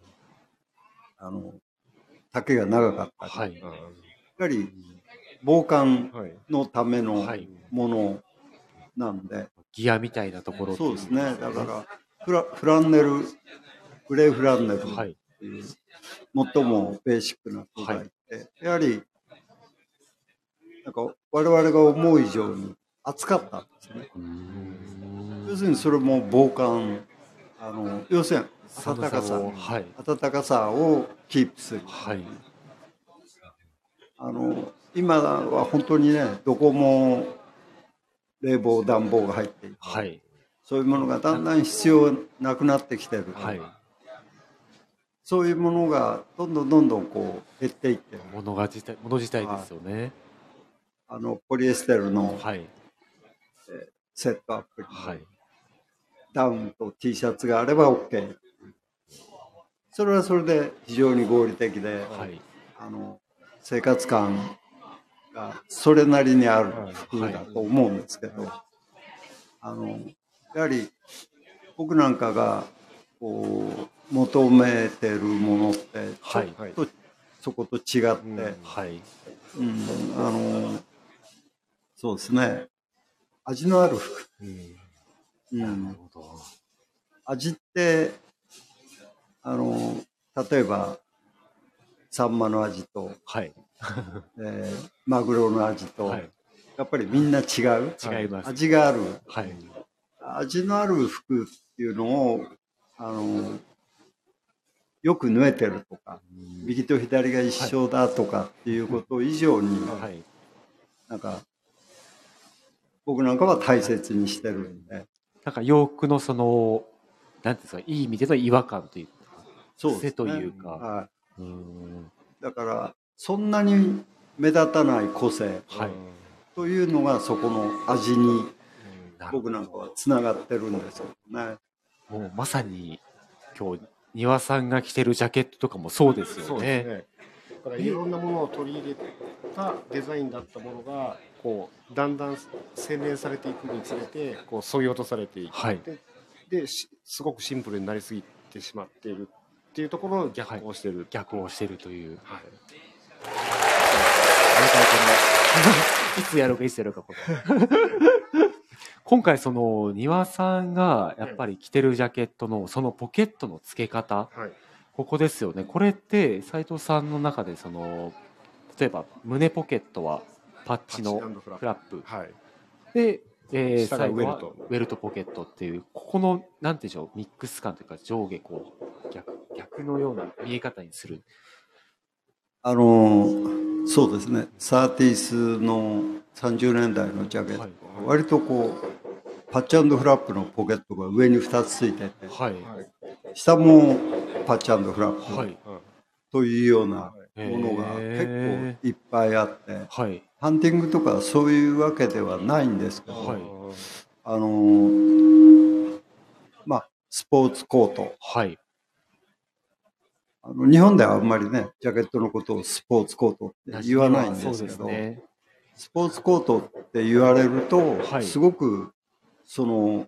S3: あの丈が長かったり、
S1: はい。
S3: やはり防寒
S2: はい
S3: のための
S1: はい
S3: ものなんで、
S1: ギアみたいなところ
S3: そうですねだからフラフランネルグレーフランネル
S1: はい。
S3: っていう最もベーシックな素材って、やはりなんか我々が思う以上に暑かったんですね。要するにそれも防寒あの要するに暖かさ
S1: はい。
S3: 暖かさをキープする。
S1: はい。
S3: あの今は本当にねどこも冷房暖房が入っている
S1: はい。
S3: そういうものがだんだん必要なくなってきてる、
S1: はい。
S3: そういうものがどんどんどんどんこう減っていってる
S1: 物が自体、物自体ですよね。
S3: あのポリエステルの
S1: はい。
S3: セットアップに、
S1: はい。
S3: ダウンと T シャツがあれば OK それはそれで非常に合理的で、
S1: はい。
S3: あの生活感がそれなりにある服だと思うんですけど、あのやはり僕なんかがこう求めてるものってちょっ
S2: はい
S3: とそこと違って、
S2: うん
S1: はい。
S3: うんあのそうですね味のある服、
S2: うん
S3: うん
S1: なるほど。
S3: 味ってあの例えばサンマの味と、
S1: はい。
S3: えーマグロの味と、
S1: はい。
S3: やっぱりみんな違う
S1: 違います。
S3: 味がある
S1: はい。
S3: 味のある服っていうのをあのよく縫えてるとか右と左が一緒だとかっていうこと以上に、
S1: はい。
S3: なんか僕なんかは大切にしてるんで
S1: なんか洋服のその、なんていうんですか、いい意味での違和感というか、
S3: そうですね
S1: 癖というか
S3: はい、
S1: う。
S3: だからそんなに目立たない個性
S1: はい。
S3: というのがそこの味に僕なんかはつながってるんですよね。
S1: もうまさに、今日、庭さんが着てるジャケットとかもそうですよね。
S2: ね。だからいろんなものを取り入れたデザインだったものがこうだんだん洗練されていくにつれてこう削ぎ落とされていく、
S1: はい
S2: でですすごくシンプルになりすぎてしまっているっていうところの逆行してる、
S1: 逆をしてるという。
S2: はい
S1: いつやるかいつやるかこれ今回その庭さんがやっぱり着てるジャケットのそのポケットの付け方
S2: はい。
S1: ここですよね。これって斉藤さんの中でその例えば胸ポケットはパッチの
S2: フラップ。
S1: フラップ。
S2: はい。
S1: で、えー、
S2: 下が
S1: 最後は
S2: ウェルト。
S1: ウェルトポケットっていうここのなんていうんでしょうミックス感というか上下こう逆逆のような見え方にする。
S3: あのそうですね。サーティスの30年代のジャケット、
S1: はい。
S3: 割とこうパッチフラップのポケットが上に2つついてて
S1: はい。
S2: はい。
S3: 下もパッチフラップ、
S1: はい。
S3: というようなものが結構いっぱいあって
S1: はい。
S3: ハンティングとかそういうわけではないんですけど、
S1: はい。
S3: あのーまあスポーツコート。
S1: はい。
S3: あの日本ではあんまりねジャケットのことをスポーツコートって言わないんですけどスポーツコートって言われると、
S1: はい。
S3: すごくその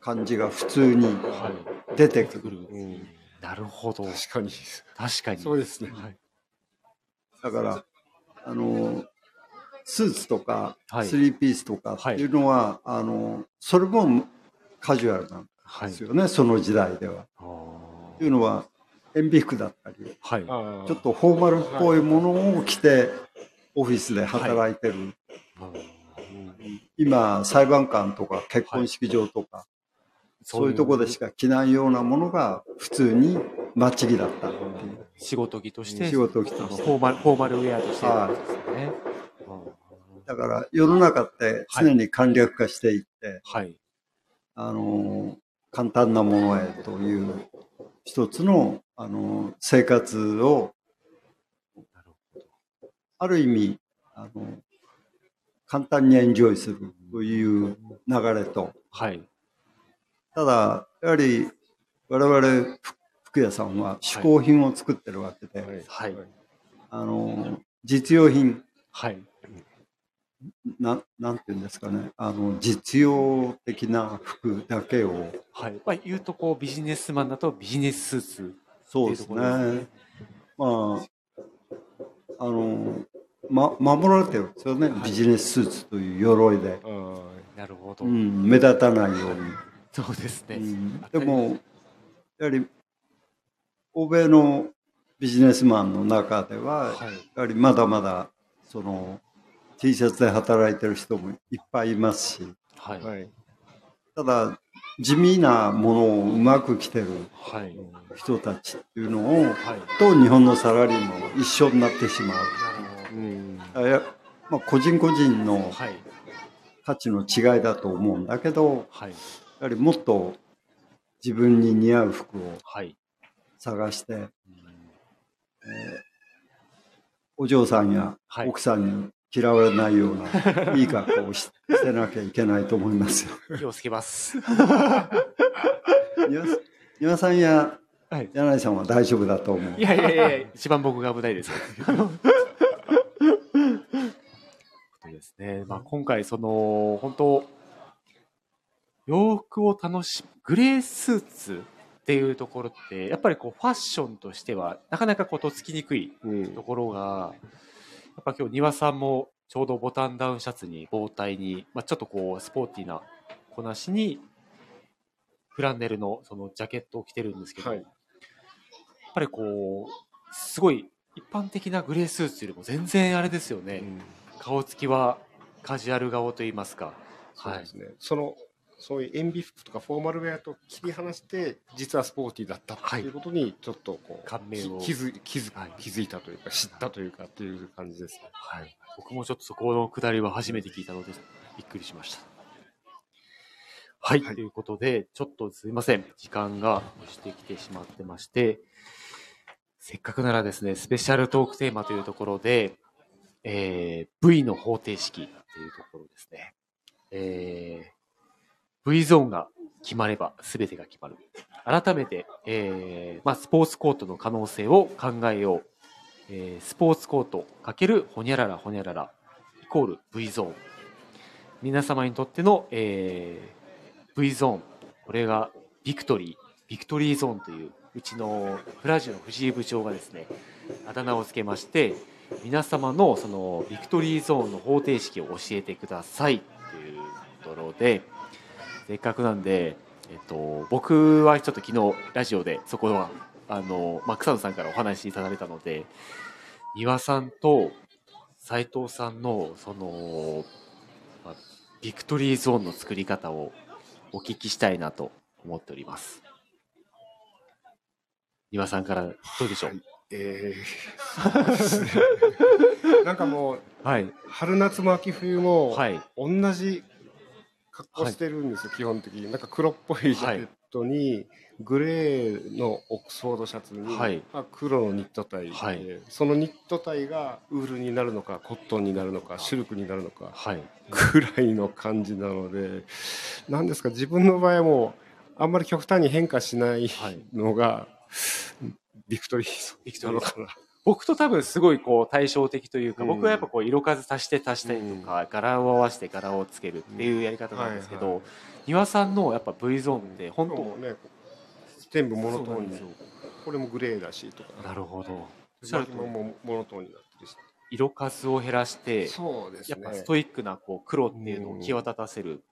S3: 感じが普通に
S1: はい。
S3: 出てくる。
S2: うん。
S1: なるほど。
S2: 確かに。
S1: 確かに。
S2: そうですね。
S1: はい。
S3: だから、あの、スーツとか、
S1: はい。
S3: スリーピースとかっていうのは、あの、それもカジュアルなん
S1: はい
S3: ですよね、その時代では。
S1: あ
S3: というのは、塩ビ服だったり、
S1: ーはい。
S3: ちょっとフォーマルっぽいものを着て、オフィスで働いてる。今、裁判官とか結婚式場とか、そういうところでしか着ないようなものが普通にマッチ着だったっていう。
S1: 仕事着として
S3: 仕事着として。
S1: フォーマルフォーマルウェアとして。
S3: はい。だから世の中って常に簡略化していって、
S1: はい。
S3: あの簡単なものへという一つの、あの生活をある意味あの簡単にエンジョイするという流れと。
S1: はい。
S3: ただやはり我々ふ服屋さんは嗜好品を作ってるわけで、
S1: はい。
S3: あの実用品。
S1: はい。
S3: ななんていうんですかね。あの実用的な服だけを。
S1: はい。まあ言うとこうビジネスマンだとビジネススーツ
S3: そうですね。まあ、あの、ま、守られてる。んですよね、
S1: はい。
S3: ビジネススーツという鎧で。
S1: なるほど、
S3: うん、目立たないように。
S1: そうですね、
S3: うん。でも、やはり、欧米のビジネスマンの中では、
S1: はい。
S3: やはりまだまだ、その、T シャツで働いてる人もいっぱいいますし、
S1: はい。
S2: はい。
S3: ただ、地味なものをうまく着てる
S1: はい。
S3: 人たちっていうのを、
S1: はい。
S3: と日本のサラリーマンは一緒になってしまう。
S2: うん。
S3: あやまあ、個人個人の価値の違いだと思うんだけど
S1: はい。
S3: やはりもっと自分に似合う服を
S1: はい。
S3: 探して、
S1: うん。
S3: お嬢さんや
S1: はい。
S3: 奥さんに嫌われないような いい格好をししてなきゃいけないと思いますよ。
S1: 気をつけます。
S3: 庭庭さんや
S1: はい。
S3: 柳井さんは大丈夫だと思う。
S1: い。やいやいや一番僕が危ないですですね、まあ、今回その本当洋服を楽しむグレースーツっていうところってやっぱりこうファッションとしてはなかなかこうとっつきにくい
S2: うん。
S1: ところがやっぱ今日庭さんもちょうどボタンダウンシャツに包帯に、まあ、ちょっとこうスポーティーなこなしにフランネルのそのジャケットを着てるんですけど、
S2: はい。
S1: やっぱりこうすごい一般的なグレースーツよりも全然あれですよね、
S2: うん
S1: 顔つきはカジュアル顔といいますか。
S2: そうですね。その、そういう塩ビ服とかフォーマルウェアと切り離して、実はスポーティーだったっていうことに、ちょっとこう、
S1: 感銘を。
S2: き気づ気づ
S1: はい。
S2: 気づいたというか、知ったというかっていう感じですね。
S1: はい、僕もちょっとそこのくだりは初めて聞いたのでびっくりしました。はい、
S2: はい。
S1: ということで、ちょっとすいません、時間が押してきてしまってまして、せっかくならですね、スペシャルトークテーマというところで、えー V の方程式というところですね。えー V ゾーンが決まれば全てが決まる。改めて、えーまあ、スポーツコートの可能性を考えよう。えースポーツコート×ほにゃららほにゃららイコール V ゾーン。皆様にとっての、えー V ゾーン。これがビクトリー、ビクトリーゾーンという、うちのプラジオの藤井部長がですね、あだ名をつけまして、皆様のそのビクトリーゾーンの方程式を教えてくださいというところで、せっかくなんで、えっと、僕はちょっと昨日ラジオでそこはあの、まあ、草野さんからお話しいただいたので、丹羽さんと斉藤さんの、その、まあ、ビクトリーゾーンの作り方をお聞きしたいなと思っております。岩さんからどうでしょう？
S2: えーそうですねなんかもう、
S1: はい。
S2: 春夏も秋冬も、
S1: はい。
S2: 同じ格好してるんですよ、基本的に。なんか黒っぽいジャケットに、グレーのオックスフォードシャツに、
S1: はい
S2: まあ、黒のニットタイで、
S1: はい
S2: そのニットタイがウールになるのか、コットンになるのか、シルクになるのか、
S1: はい。
S2: ぐらいの感じなので、なんですか、自分の場合はもう、あんまり極端に変化しない
S1: はい
S2: のが、ビクトリー
S1: ビクトリー
S2: なのかな。
S1: 僕と多分すごいこう対照的というか、
S2: うん
S1: 僕はやっぱこう色数足して足したりとか、柄を合わせて柄をつけるっていうやり方なんですけど、庭さんのやっぱ V ゾーンって本当、
S2: ね、全部モノトーンに。これもグレーだしとか。
S1: なるほど。おっしゃると
S2: ももモノトーンになってるし。
S1: 色数を減らして、
S2: そうですね。
S1: やっぱストイックなこう黒っていうのを際立たせる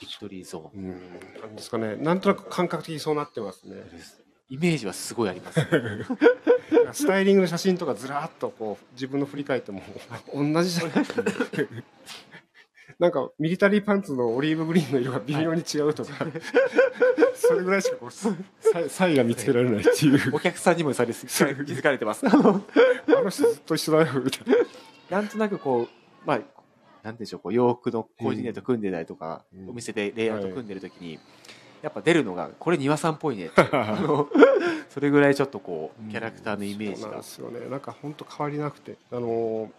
S1: ビクトリーゾーン。
S2: うん、なんですかね。なんとなく感覚的にそうなってますね。
S1: イメージはすごいあります、ね。
S2: スタイリングの写真とかずらっとこう自分の振り返っても同じじゃないなんかミリタリーパンツのオリーブグリーンの色が微妙に違うとか、それぐらいしかこう差差異が見つけられないっていう。
S1: お客さんにもそれ気づかれてます。あの
S2: 人ずっと一緒だよみたいな。
S1: なんとなくこう、まあ、なんでしょう、こう洋服のコーディネート組んでたりとか、
S2: うん
S1: お店でレイアウト組んでる時に、やっぱ出るのが、これ庭さんっぽいね あのそれぐらいちょっとこう、キャラクターのイメージが
S2: そうなんで。すよね。なんか本当変わりなくて、あのー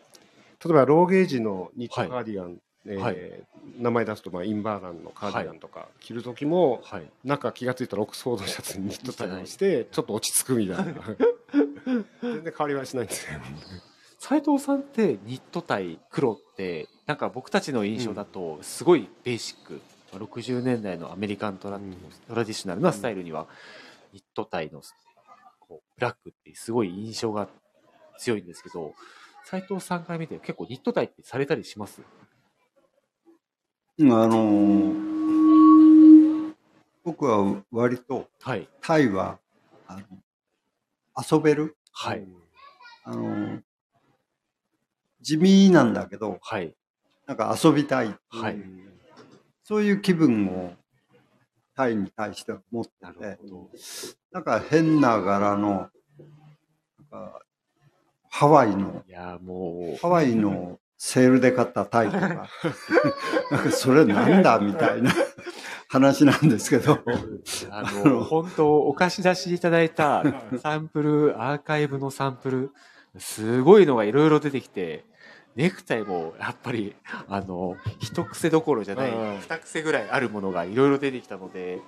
S2: 例えばローゲージのニットカーディガン、えー
S1: はい
S2: 名前出すとまあインバーランのカーディガンとか着る時も、
S1: はい。
S2: なんか気がついたらオックスフォードシャツにニットタイをして、ちょっと落ち着くみたいな。全然変わりはしないんですよ。
S1: 斉藤さんってニットタイ黒って、なんか僕たちの印象だと、すごいベーシック。60年代のアメリカントラ,、
S2: うん
S1: トラディショナルなスタイルには、ニットタイのこうブラックってすごい印象が強いんですけど、斉藤さんから見て結構ニットタイってされたりします？
S3: あのー僕は割と
S1: はい。
S3: タイはあの遊べる、
S1: はい。
S3: あのー地味なんだけど
S1: はい。
S3: なんか遊びたい
S1: はい。
S3: そういう気分をタイに対しては持ってて。なんか変な柄のなんかハワイの
S1: いや、も
S3: ハワイのセールで買ったタイとか。なんかそれなんだみたいな話なんですけど。
S1: う、あの、本当お貸し出しいただいたサンプル、アーカイブのサンプル、すごいのがいろいろ出てきて、ネクタイもやっぱり、あの、一癖どころじゃない
S2: うん、
S1: 二癖ぐらいあるものがいろいろ出てきたので、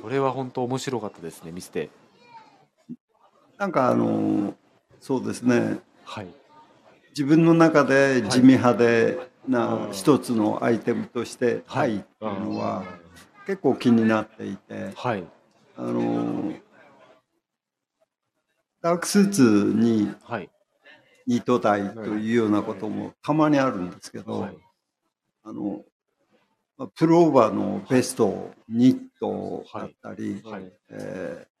S1: それは本当面白かったですね、見せて。
S3: なんかあのそうですね
S1: はい。
S3: 自分の中で地味派で
S2: う
S3: なん一つのアイテムとしてタ
S1: はい
S3: イっていうのは結構気になっていて
S1: はい。
S3: あのダークスーツに
S1: はい。
S3: ニットタイというようなこともたまにあるんですけど、
S1: はい。
S3: あのまあプルオーバーのベストニットだったり、
S1: はい。
S3: えー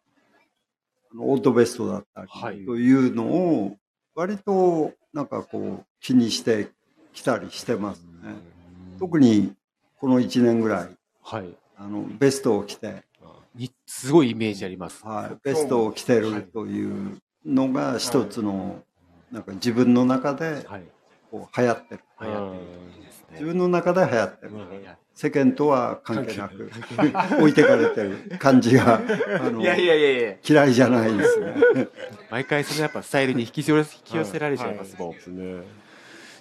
S3: オートベストだったり
S1: はい
S3: というのを割となんかこう気にしてきたりしてますね。特にこの1年ぐらい
S1: はい。
S3: あのベストを着て、
S1: に、すごいイメージあります。
S3: はい、ベストを着てるというのが一つのなんか自分の中で
S1: はい。
S3: こう流行ってる
S1: 流行ってるんですね
S3: 自分の中で流行ってる世間とは関係なく置いてかれてる感じがあの
S1: いやいやいやいや。
S3: 嫌いじゃないですね。
S1: 毎回そのやっぱスタイルに引き寄せ引き寄せられちゃいますもん。
S2: はいですね。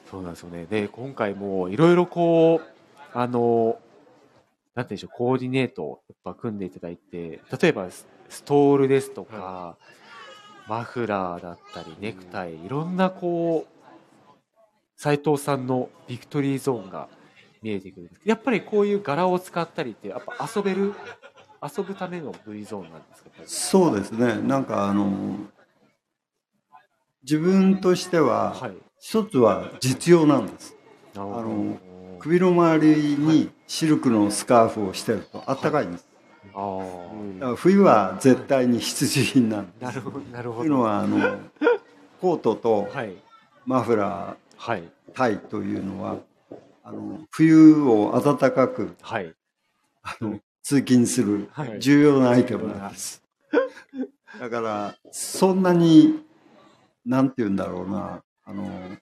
S1: そうなんですよね。で、今回もいろいろこう、あの、なんていうんでしょう、コーディネートをやっぱ組んでいただいて、例えばスストールですとか、マフラーだったり、ネクタイ、いろんなこう、斉藤さんのビクトリーゾーンが見えてくるんですけど、やっぱりこういう柄を使ったりって、やっぱ遊べる、遊ぶための V ゾーンなんですか？
S3: そうですね。なんかあの自分としては
S1: はい。
S3: 一つは実用なんです。あの首の周りにシルクのスカーフをしてるとあったかいんです。冬は絶対に必需品なんです。
S1: なるほど、なるほど。
S3: というのはあの コートと
S1: はい。
S3: マフラ
S1: はい。
S3: タイというのは、あの、冬を暖かく、
S1: はい。
S3: あの、通勤する
S1: はい
S3: 重要なアイテムなんです。だから、そんなに、なんて言うんだろうな、あの、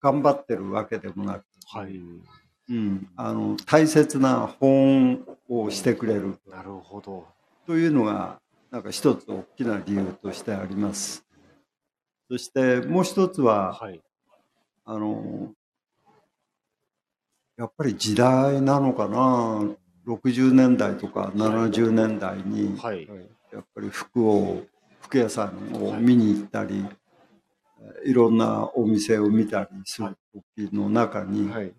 S3: 頑張ってるわけでもなく、
S1: はい。
S3: うん、あの、大切な本をしてくれる
S1: なるほど。
S3: というのが、なんか一つ大きな理由としてあります。そしてもう一つは、
S1: はい。
S3: あの、やっぱり時代なのかな。60年代とか70年代に、
S1: はい。
S3: やっぱり服を、服屋さんを見に行ったり、いろんなお店を見たりする時の中に、
S2: はい。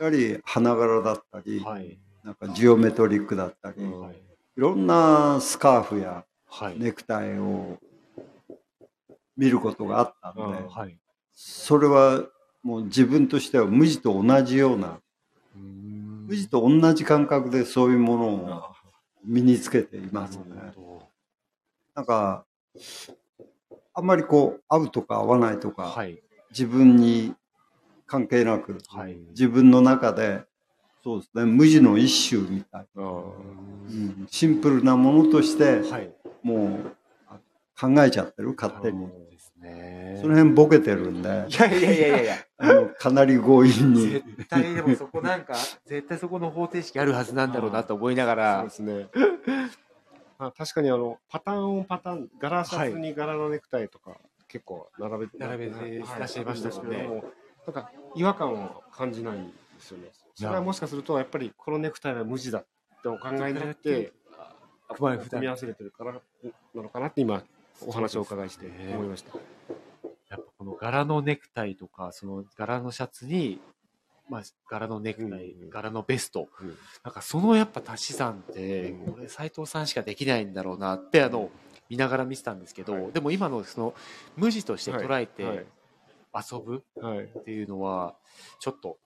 S3: やはり花柄だったり、
S1: はい。
S3: なんかジオメトリックだったり、
S2: うん
S1: はい。
S3: いろんなスカーフや
S1: はい。
S3: ネクタイを見ることがあったので、
S2: うん
S1: はい。
S3: それはもう自分としては無地と同じような、無
S1: 無
S3: 地と同じ感覚でそういうものを身につけていますね。なんか、あんまりこう、合うとか合わないとか、
S1: はい。
S3: 自分に関係なく、
S1: はい。
S3: 自分の中で、そうですね、無地の一種みたい。
S2: あ
S3: うん、シンプルなものとして、
S1: はい。
S3: もうあ考えちゃってる、勝手に。
S1: ですね。
S3: その辺ボケてるんで、
S1: いやいやいやいやいや。
S3: あのかなり強引に。
S1: 絶対でもそこなんか、絶対そこの方程式あるはずなんだろうなと思いなが
S2: そう
S1: ら
S2: で、すね。まあ、確かにあの、パターンオンパターン、柄シャツに柄のネクタイとか、結構並べて、
S1: 並べて
S2: はい
S1: らっしゃいましたもんね
S2: でもなんか、違和感を感じないんですよね。それはもしかすると、やっぱりこのネクタイは無地だってお考えになって、
S1: 組み
S2: 合わせれてるからなのかなって今、お話をお伺いして思いました。
S1: やっぱこの柄のネクタイとか、その柄のシャツに、まあ、柄のネクタイ、
S2: うんうん。
S1: 柄のベスト、
S2: うん。
S1: なんかそのやっぱ足し算って、
S2: うん。
S1: これ斎藤さんしかできないんだろうなって、あの、見ながら見てたんですけど、
S2: はい。
S1: でも今のその無地として捉え
S2: はい。
S1: て遊ぶ
S2: はい。
S1: っていうのは、ちょっと、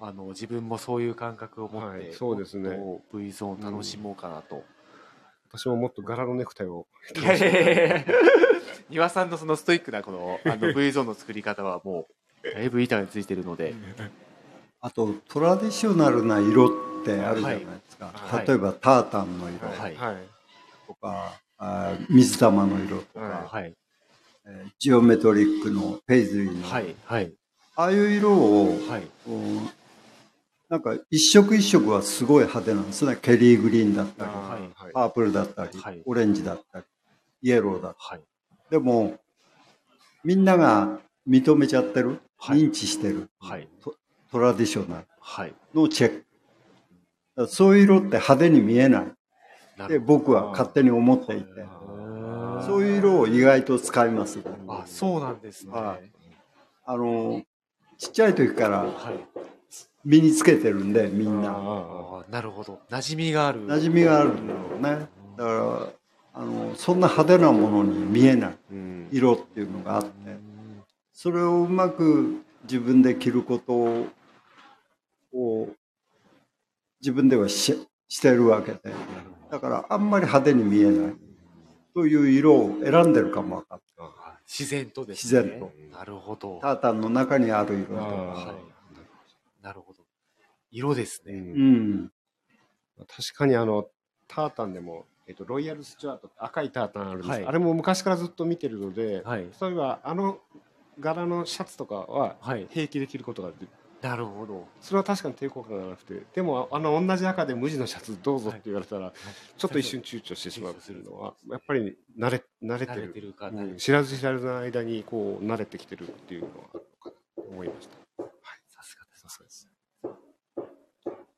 S1: あの、自分もそういう感覚を持って、
S2: はいそうですね
S1: もっと V ゾーン楽しもうかなと。
S2: 私ももっと柄のネクタイを。
S1: いやいやいやいや庭さんのそのストイックなこのあの V ゾーンの作り方はもう、だいぶ板についてるので、
S3: あと、トラディショナルな色ってあるじゃないですか。
S1: はい
S3: 例えば、タータンの色
S1: はい
S2: はい。
S3: とか、あー水玉の色とか、
S2: は
S1: はい、
S3: えージオメトリックのペイズリーの、
S1: はい、はい、
S3: ああいう色を、
S1: はい、
S3: なんか一色一色はすごい派手なんですね。ケリーグリーンだったり、
S2: あーはい
S3: パープルだったり、
S1: はい
S3: オレンジだったり、イエローだった
S1: はい、
S3: り。でも、みんなが認めちゃってる、
S1: はい
S3: 認知してる、
S1: はい、
S3: トトラディショナル
S1: はい。
S3: のチェック。そういう色って派手に見えない。で、僕は勝手に思っていて、
S1: ど。
S3: そういう色を意外と使います。
S1: あ、そうなんですね。
S3: はあの、ちっちゃい時から
S1: はい。
S3: 身につけてるんで、みんな。
S1: あなるほど。馴染みがある。
S3: 馴染みがあるんだろうね。だから、あの、そんな派手なものに見えない
S2: うん
S3: 色っていうのがあって、
S1: うん
S3: それをうまく自分で着ることを、自分ではししてるわけで、だからあんまり派手に見えないという色を選んでるかもわかんない。
S1: あ自然とですね。
S3: 自然と。
S1: なるほど。
S3: タータンの中にある色と。
S2: あ
S1: はい。なるほど。色ですね。
S2: ーうん
S3: うん。
S2: 確かにあの、タータンでも、えっと、ロイヤルスチュアートって赤いタータンあるんです、
S1: はい
S2: あれも昔からずっと見てるので、
S1: はい。
S2: 例えばあの柄のシャツとかは
S1: はい。
S2: 平気で着ることができる
S1: なるほど。
S2: それは確かに抵抗感がなくてでもあの同じ赤で無地のシャツどうぞって言われたら、ちょっと一瞬躊躇してしまうというのはやっぱり慣れ慣れてる
S1: 慣れてるか、
S2: うん知らず知らずの間にこう慣れてきてるっていうのはあるのかなと思いました。
S1: さすがです。さすがです。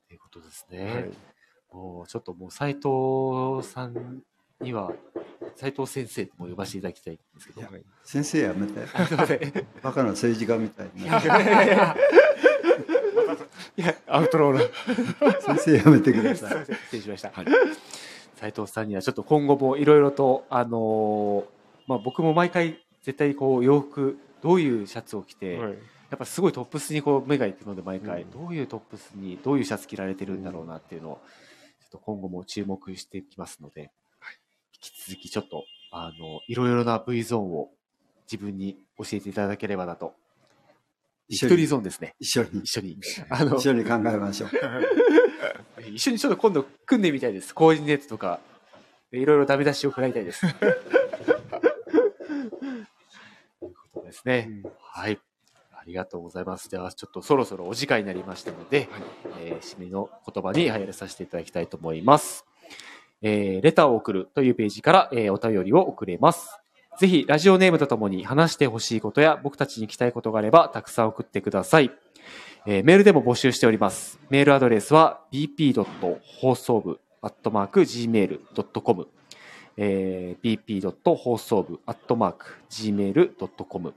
S1: ということですね。
S2: はい
S1: もうちょっともう斉藤さんには、斉藤先生とも呼ばせていただきたいんですけど。
S2: はい
S3: 先生やめて。バカな政治家みたい に。
S2: やアウトローな
S3: 先生やめてください。
S1: 失礼しました。斉藤さんにはちょっと今後もいろいろと、あのーまあ僕も毎回絶対こう洋服、どういうシャツを着て、
S2: はい
S1: やっぱすごいトップスにこう目が行くので毎回、
S2: うん
S1: どういうトップスにどういうシャツ着られてるんだろうなっていうのをちょっと今後も注目していきますので、引き続きちょっとあのいろいろな V ゾーンを自分に教えていただければなと
S3: 一緒に
S1: ビクトリーゾーンですね。
S3: 一緒に、
S1: 一緒に。あの、
S3: 一緒に考えましょう。
S1: 一緒にちょっと今度組んでみたいです。コーディネートとか、いろいろダメ出しを食らいたいです。ということですね。はい。ありがとうございます。では、ちょっとそろそろお時間になりましたので、えー締めの言葉に入らさせていただきたいと思います。えーレターを送るというページから、えーお便りを送れます。ぜひ、ラジオネームとともに話してほしいことや僕たちに聞きたいことがあれば、たくさん送ってください。えーメールでも募集しております。メールアドレスは bp. 放送部アットマーク gmail.com えー bp. 放送部アットマーク gmail.com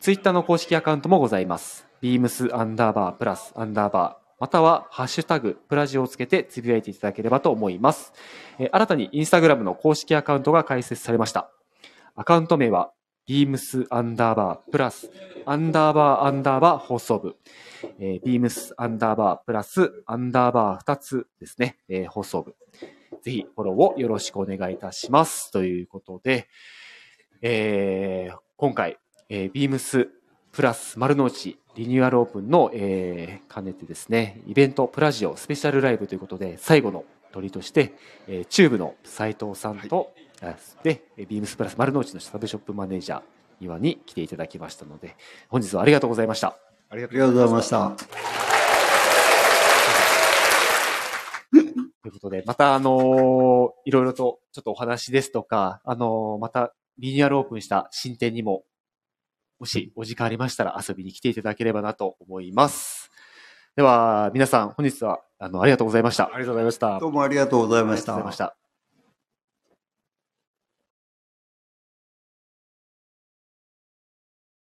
S1: ツイッターの公式アカウントもございます。beams アンダーバープラスアンダーバーまたはハッシュタグプラジオをつけてつぶやいていただければと思います。えー新たにインスタグラムの公式アカウントが開設されました。アカウント名は beams アンダーバープラスアンダーバーアンダーバー放送部えー、beams アンダーバープラスアンダーバー2つですね、えー放送部。ぜひフォローをよろしくお願いいたします。ということで、えー今回、えー、beams プラス丸の内リニューアルオープンの、えー兼ねてですね、イベントプラジオスペシャルライブということで、最後の鳥として、えーチューブの斉藤さんと、あで、えー beams プラス丸の内のサブショップマネージャー、岩に来ていただきましたので、本日はありがとうございました。
S3: ありがとうございました。
S1: ということで、また、あのーいろいろと、ちょっとお話ですとか、あのーまた、リニューアルオープンした新店にも、もしお時間ありましたら遊びに来ていただければなと思います。では、皆さん、本日は、あの、ありがとうございました。
S2: ありがとうございました
S3: どうもありがとうございました
S1: ありがとうございまし。た。